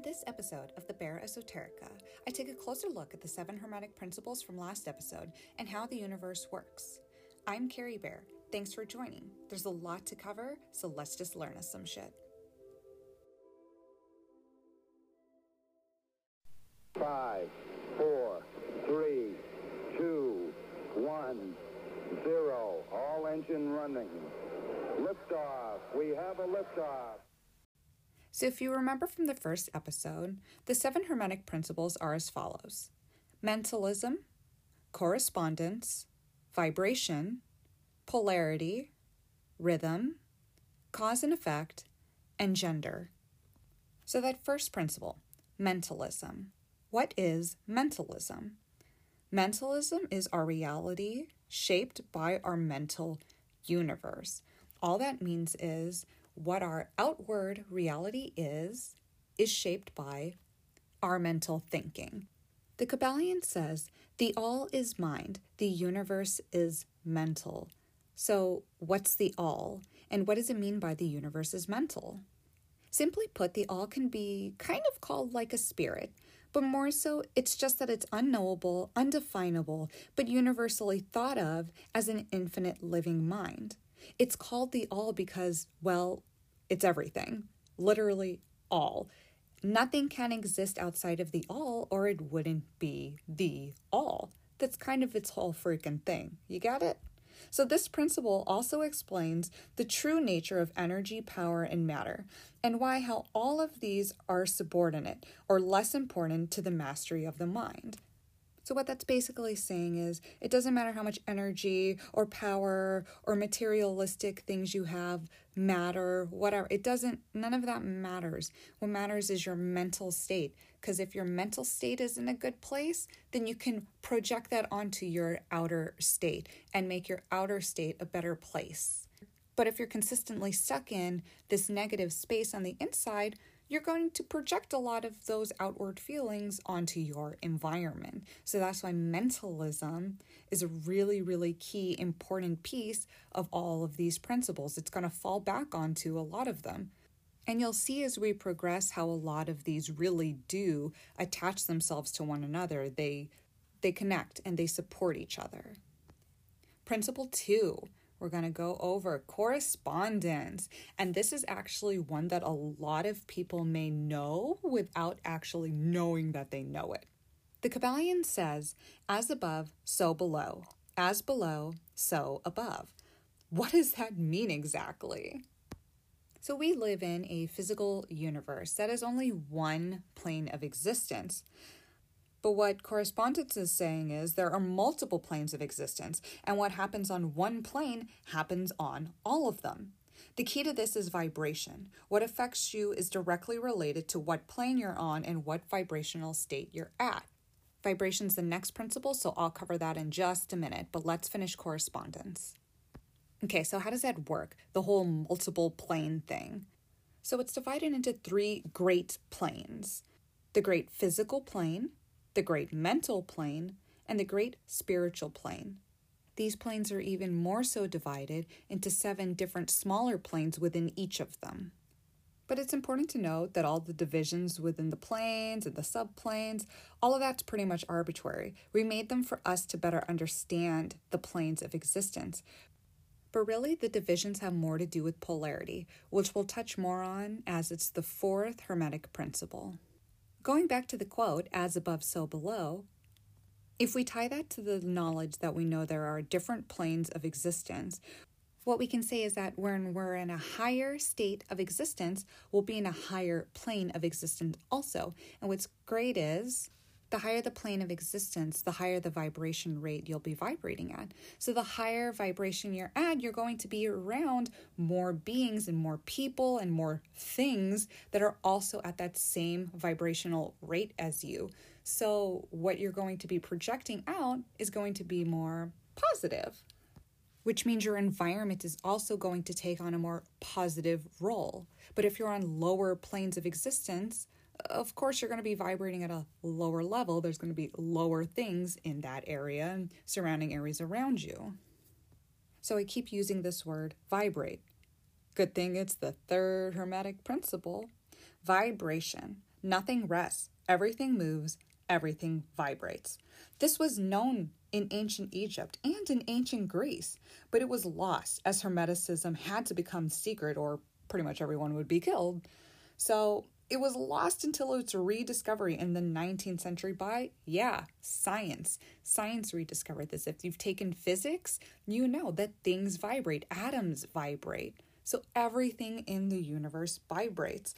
In this episode of the Bear Esoterica, I take a closer look at the seven hermetic principles from last episode and how the universe works. I'm Carrie Bear. Thanks for joining. There's a lot to cover, so let's just learn us some shit. Five, four, three, two, one, zero. All engine running. Liftoff. We have a liftoff. So, if you remember from the first episode, the seven Hermetic principles are as follows mentalism, correspondence, vibration, polarity, rhythm, cause and effect, and gender. So, that first principle, mentalism. What is mentalism? Mentalism is our reality shaped by our mental universe. All that means is what our outward reality is, is shaped by our mental thinking. The Kybalion says the all is mind, the universe is mental. So, what's the all, and what does it mean by the universe is mental? Simply put, the all can be kind of called like a spirit, but more so, it's just that it's unknowable, undefinable, but universally thought of as an infinite living mind. It's called the all because, well, it's everything. Literally all. Nothing can exist outside of the all, or it wouldn't be the all. That's kind of its whole freaking thing. You got it? So, this principle also explains the true nature of energy, power, and matter, and why how all of these are subordinate or less important to the mastery of the mind. So, what that's basically saying is it doesn't matter how much energy or power or materialistic things you have, matter, whatever. It doesn't, none of that matters. What matters is your mental state. Because if your mental state is in a good place, then you can project that onto your outer state and make your outer state a better place. But if you're consistently stuck in this negative space on the inside, you're going to project a lot of those outward feelings onto your environment. So that's why mentalism is a really, really key, important piece of all of these principles. It's going to fall back onto a lot of them. And you'll see as we progress how a lot of these really do attach themselves to one another. They they connect and they support each other. Principle 2 we're going to go over correspondence. And this is actually one that a lot of people may know without actually knowing that they know it. The Kybalion says, as above, so below, as below, so above. What does that mean exactly? So, we live in a physical universe that is only one plane of existence. But what correspondence is saying is there are multiple planes of existence, and what happens on one plane happens on all of them. The key to this is vibration. What affects you is directly related to what plane you're on and what vibrational state you're at. Vibration's the next principle, so I'll cover that in just a minute, but let's finish correspondence. Okay, so how does that work? The whole multiple plane thing. So it's divided into three great planes the great physical plane, the great mental plane, and the great spiritual plane. These planes are even more so divided into seven different smaller planes within each of them. But it's important to note that all the divisions within the planes and the subplanes, all of that's pretty much arbitrary. We made them for us to better understand the planes of existence. But really, the divisions have more to do with polarity, which we'll touch more on as it's the fourth Hermetic principle. Going back to the quote, as above, so below, if we tie that to the knowledge that we know there are different planes of existence, what we can say is that when we're in a higher state of existence, we'll be in a higher plane of existence also. And what's great is the higher the plane of existence, the higher the vibration rate you'll be vibrating at. So, the higher vibration you're at, you're going to be around more beings and more people and more things that are also at that same vibrational rate as you. So, what you're going to be projecting out is going to be more positive. Which means your environment is also going to take on a more positive role. But if you're on lower planes of existence, of course, you're going to be vibrating at a lower level. There's going to be lower things in that area and surrounding areas around you. So I keep using this word vibrate. Good thing it's the third Hermetic principle vibration. Nothing rests, everything moves, everything vibrates. This was known in ancient Egypt and in ancient Greece, but it was lost as Hermeticism had to become secret or pretty much everyone would be killed. So it was lost until its rediscovery in the 19th century by, yeah, science. Science rediscovered this. If you've taken physics, you know that things vibrate, atoms vibrate. So everything in the universe vibrates.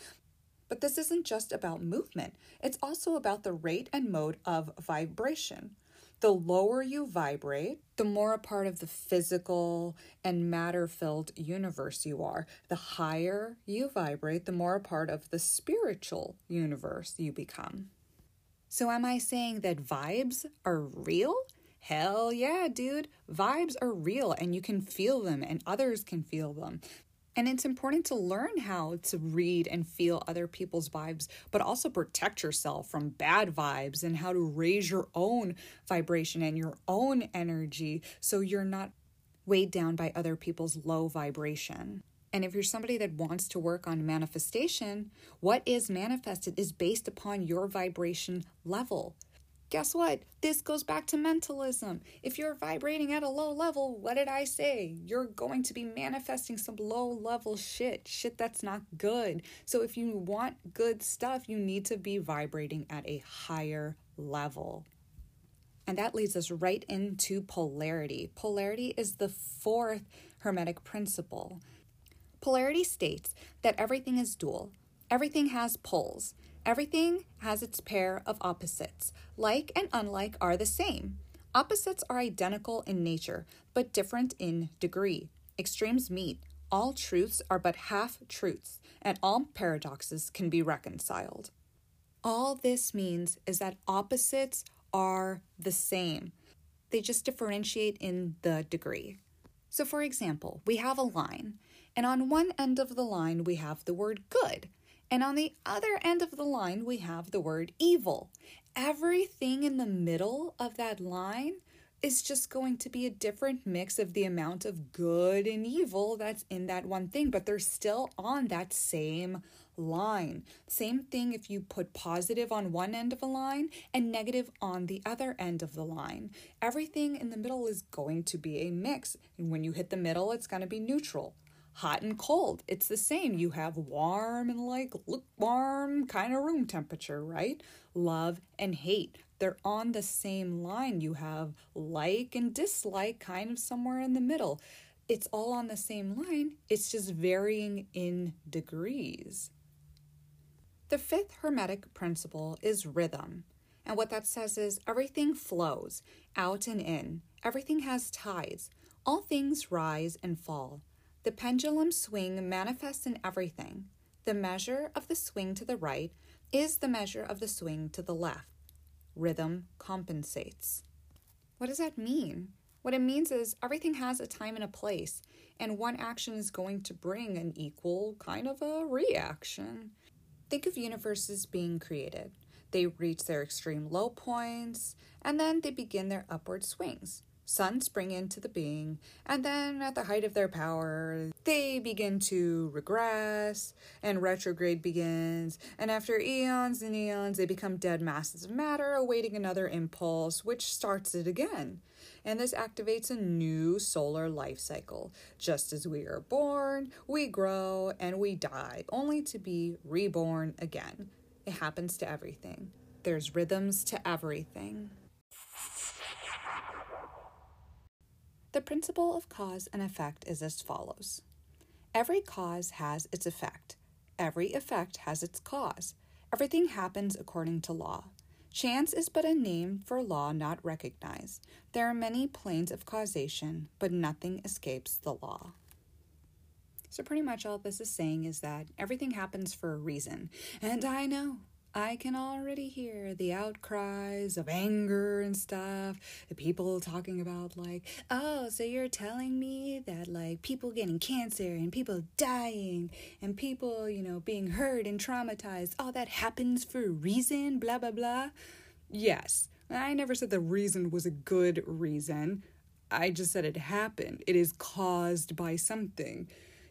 But this isn't just about movement, it's also about the rate and mode of vibration. The lower you vibrate, the more a part of the physical and matter filled universe you are. The higher you vibrate, the more a part of the spiritual universe you become. So, am I saying that vibes are real? Hell yeah, dude. Vibes are real and you can feel them and others can feel them. And it's important to learn how to read and feel other people's vibes, but also protect yourself from bad vibes and how to raise your own vibration and your own energy so you're not weighed down by other people's low vibration. And if you're somebody that wants to work on manifestation, what is manifested is based upon your vibration level. Guess what? This goes back to mentalism. If you're vibrating at a low level, what did I say? You're going to be manifesting some low level shit, shit that's not good. So if you want good stuff, you need to be vibrating at a higher level. And that leads us right into polarity. Polarity is the fourth Hermetic principle. Polarity states that everything is dual, everything has poles. Everything has its pair of opposites. Like and unlike are the same. Opposites are identical in nature, but different in degree. Extremes meet. All truths are but half truths, and all paradoxes can be reconciled. All this means is that opposites are the same, they just differentiate in the degree. So, for example, we have a line, and on one end of the line we have the word good. And on the other end of the line, we have the word evil. Everything in the middle of that line is just going to be a different mix of the amount of good and evil that's in that one thing, but they're still on that same line. Same thing if you put positive on one end of a line and negative on the other end of the line. Everything in the middle is going to be a mix. And when you hit the middle, it's going to be neutral hot and cold. It's the same. You have warm and like lukewarm kind of room temperature, right? Love and hate. They're on the same line. You have like and dislike kind of somewhere in the middle. It's all on the same line, it's just varying in degrees. The fifth Hermetic principle is rhythm. And what that says is everything flows out and in, everything has tides, all things rise and fall. The pendulum swing manifests in everything. The measure of the swing to the right is the measure of the swing to the left. Rhythm compensates. What does that mean? What it means is everything has a time and a place, and one action is going to bring an equal kind of a reaction. Think of universes being created. They reach their extreme low points, and then they begin their upward swings suns spring into the being, and then at the height of their power, they begin to regress, and retrograde begins, and after eons and eons, they become dead masses of matter awaiting another impulse, which starts it again. And this activates a new solar life cycle. Just as we are born, we grow, and we die, only to be reborn again. It happens to everything. There's rhythms to everything. The principle of cause and effect is as follows Every cause has its effect, every effect has its cause. Everything happens according to law. Chance is but a name for law not recognized. There are many planes of causation, but nothing escapes the law. So, pretty much all this is saying is that everything happens for a reason. And I know I can already hear the outcries of anger and stuff. The people talking about, like, oh, so you're telling me that, like, people getting cancer and people dying and people, you know, being hurt and traumatized, all that happens for a reason, blah, blah, blah. Yes, I never said the reason was a good reason. I just said it happened. It is caused by something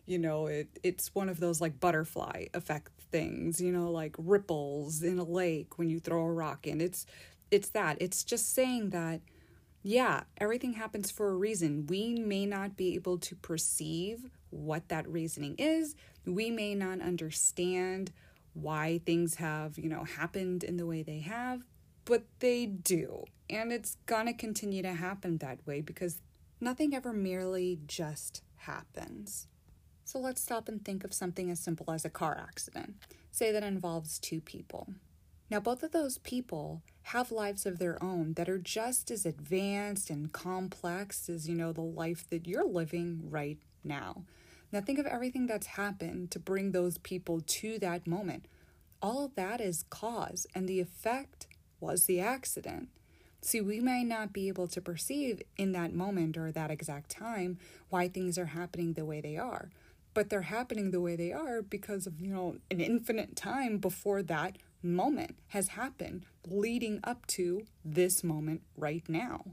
you know, it it's one of those like butterfly effect things, you know, like ripples in a lake when you throw a rock in. It's it's that. It's just saying that yeah, everything happens for a reason. We may not be able to perceive what that reasoning is. We may not understand why things have, you know, happened in the way they have, but they do. And it's gonna continue to happen that way because nothing ever merely just happens. So let's stop and think of something as simple as a car accident. Say that involves two people. Now, both of those people have lives of their own that are just as advanced and complex as, you know, the life that you're living right now. Now, think of everything that's happened to bring those people to that moment. All that is cause, and the effect was the accident. See, we may not be able to perceive in that moment or that exact time why things are happening the way they are, but they're happening the way they are because of, you know, an infinite time before that moment has happened, leading up to this moment right now.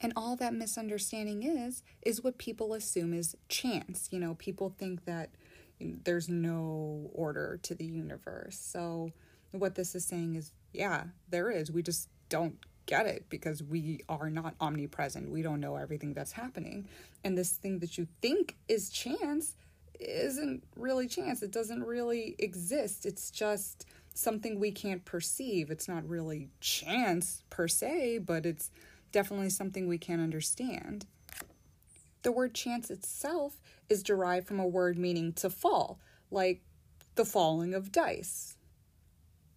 And all that misunderstanding is, is what people assume is chance. You know, people think that there's no order to the universe. So, what this is saying is, yeah, there is. We just don't get it because we are not omnipresent. We don't know everything that's happening. And this thing that you think is chance isn't really chance. It doesn't really exist. It's just something we can't perceive. It's not really chance per se, but it's definitely something we can't understand. The word chance itself is derived from a word meaning to fall, like the falling of dice.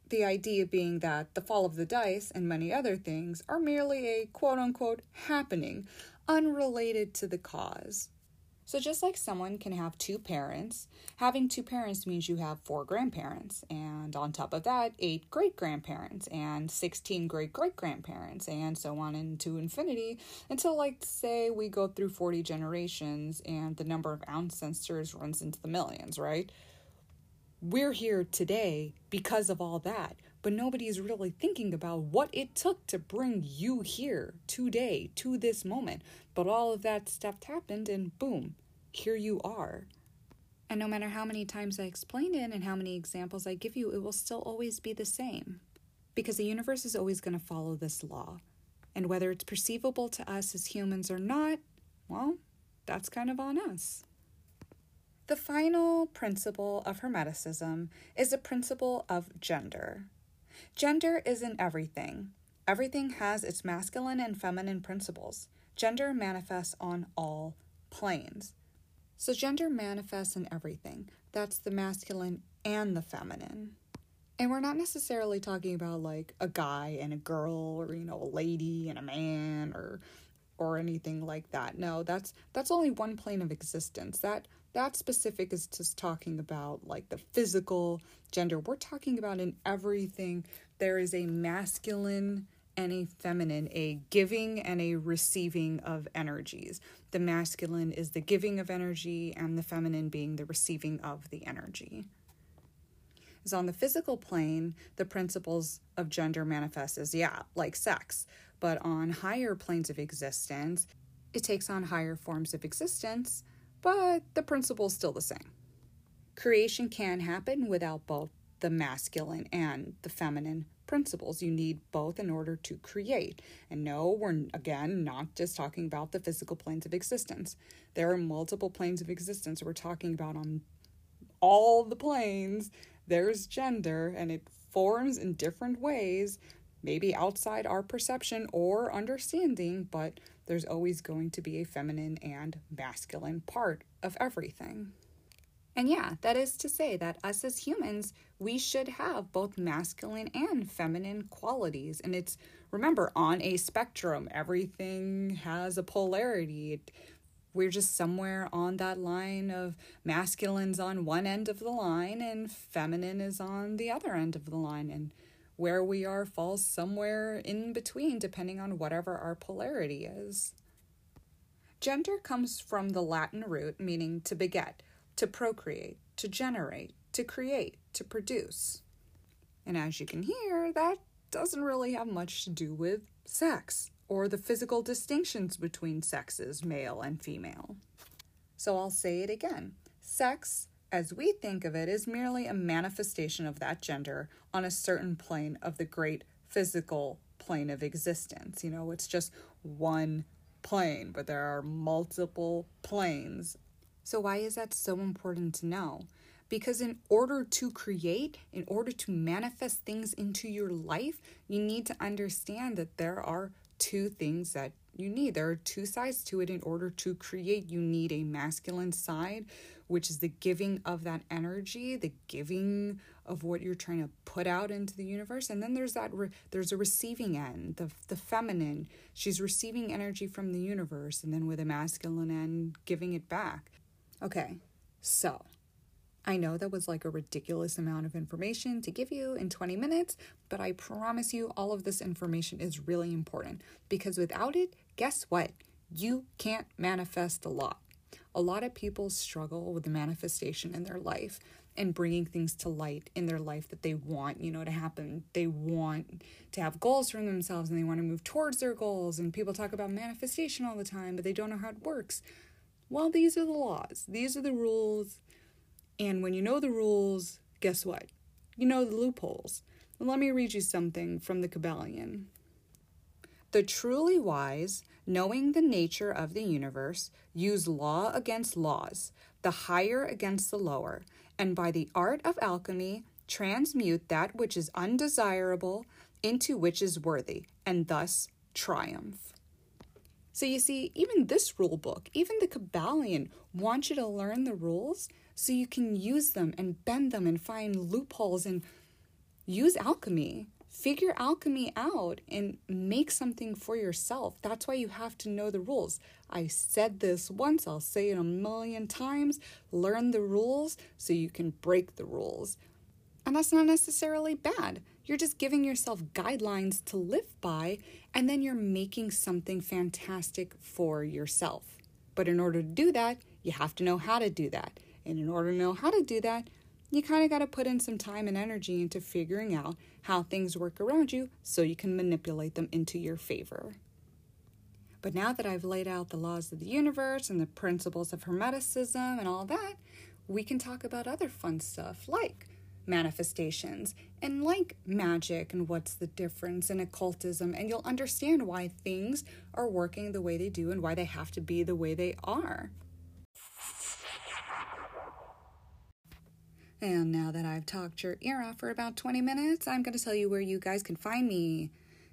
The idea being that the fall of the dice and many other things are merely a quote unquote happening, unrelated to the cause. So, just like someone can have two parents, having two parents means you have four grandparents, and on top of that, eight great grandparents, and 16 great great grandparents, and so on into infinity until, like, say, we go through 40 generations and the number of ancestors runs into the millions, right? We're here today because of all that, but nobody is really thinking about what it took to bring you here today to this moment. But all of that stuff happened, and boom, here you are. And no matter how many times I explain it and how many examples I give you, it will still always be the same. Because the universe is always going to follow this law. And whether it's perceivable to us as humans or not, well, that's kind of on us. The final principle of Hermeticism is the principle of gender. Gender isn't everything. Everything has its masculine and feminine principles. Gender manifests on all planes. So, gender manifests in everything. That's the masculine and the feminine. And we're not necessarily talking about like a guy and a girl or you know a lady and a man or or anything like that. No, that's that's only one plane of existence. That that specific is just talking about like the physical gender. We're talking about in everything there is a masculine and a feminine, a giving and a receiving of energies. The masculine is the giving of energy, and the feminine being the receiving of the energy. Is on the physical plane, the principles of gender manifest as, yeah, like sex, but on higher planes of existence, it takes on higher forms of existence, but the principle is still the same. Creation can happen without both the masculine and the feminine principles. You need both in order to create. And no, we're again not just talking about the physical planes of existence. There are multiple planes of existence. We're talking about on all the planes, there's gender, and it forms in different ways, maybe outside our perception or understanding, but there's always going to be a feminine and masculine part of everything. And yeah, that is to say that us as humans, we should have both masculine and feminine qualities. And it's, remember, on a spectrum, everything has a polarity. We're just somewhere on that line of masculine's on one end of the line and feminine is on the other end of the line. And where we are falls somewhere in between, depending on whatever our polarity is. Gender comes from the Latin root meaning to beget to procreate, to generate, to create, to produce. And as you can hear, that doesn't really have much to do with sex or the physical distinctions between sexes, male and female. So I'll say it again Sex, as we think of it, is merely a manifestation of that gender on a certain plane of the great physical plane of existence. You know, it's just one plane, but there are multiple planes. So, why is that so important to know? Because in order to create, in order to manifest things into your life, you need to understand that there are two things that you need. There are two sides to it in order to create. You need a masculine side, which is the giving of that energy, the giving of what you're trying to put out into the universe. And then there's that re- there's a receiving end, the the feminine. She's receiving energy from the universe and then with a masculine end giving it back. Okay. So, I know that was like a ridiculous amount of information to give you in 20 minutes, but I promise you all of this information is really important because without it, guess what? You can't manifest a lot. A lot of people struggle with the manifestation in their life and bringing things to light in their life that they want, you know, to happen. They want to have goals for themselves and they want to move towards their goals. And people talk about manifestation all the time, but they don't know how it works. Well, these are the laws, these are the rules and when you know the rules, guess what? You know the loopholes. Let me read you something from the Kybalion. The truly wise, knowing the nature of the universe, use law against laws, the higher against the lower, and by the art of alchemy transmute that which is undesirable into which is worthy, and thus triumph. So you see, even this rule book, even the Kybalion, wants you to learn the rules so you can use them and bend them and find loopholes and use alchemy. Figure alchemy out and make something for yourself. That's why you have to know the rules. I said this once, I'll say it a million times. Learn the rules so you can break the rules. And that's not necessarily bad. You're just giving yourself guidelines to live by, and then you're making something fantastic for yourself. But in order to do that, you have to know how to do that. And in order to know how to do that, you kind of got to put in some time and energy into figuring out how things work around you so you can manipulate them into your favor. But now that I've laid out the laws of the universe and the principles of Hermeticism and all that, we can talk about other fun stuff like manifestations and like magic and what's the difference in occultism, and you'll understand why things are working the way they do and why they have to be the way they are. And now that I've talked your ear off for about 20 minutes, I'm going to tell you where you guys can find me.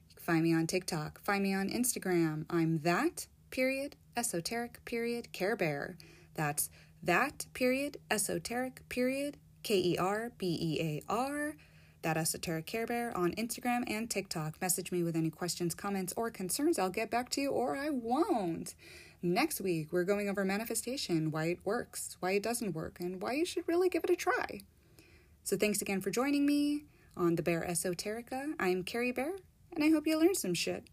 You can find me on TikTok, find me on Instagram. I'm that period esoteric period Care Bear. That's that period esoteric period K E R B E A R. That esoteric Care Bear on Instagram and TikTok. Message me with any questions, comments, or concerns. I'll get back to you or I won't. Next week, we're going over manifestation, why it works, why it doesn't work, and why you should really give it a try. So, thanks again for joining me on the Bear Esoterica. I'm Carrie Bear, and I hope you learned some shit.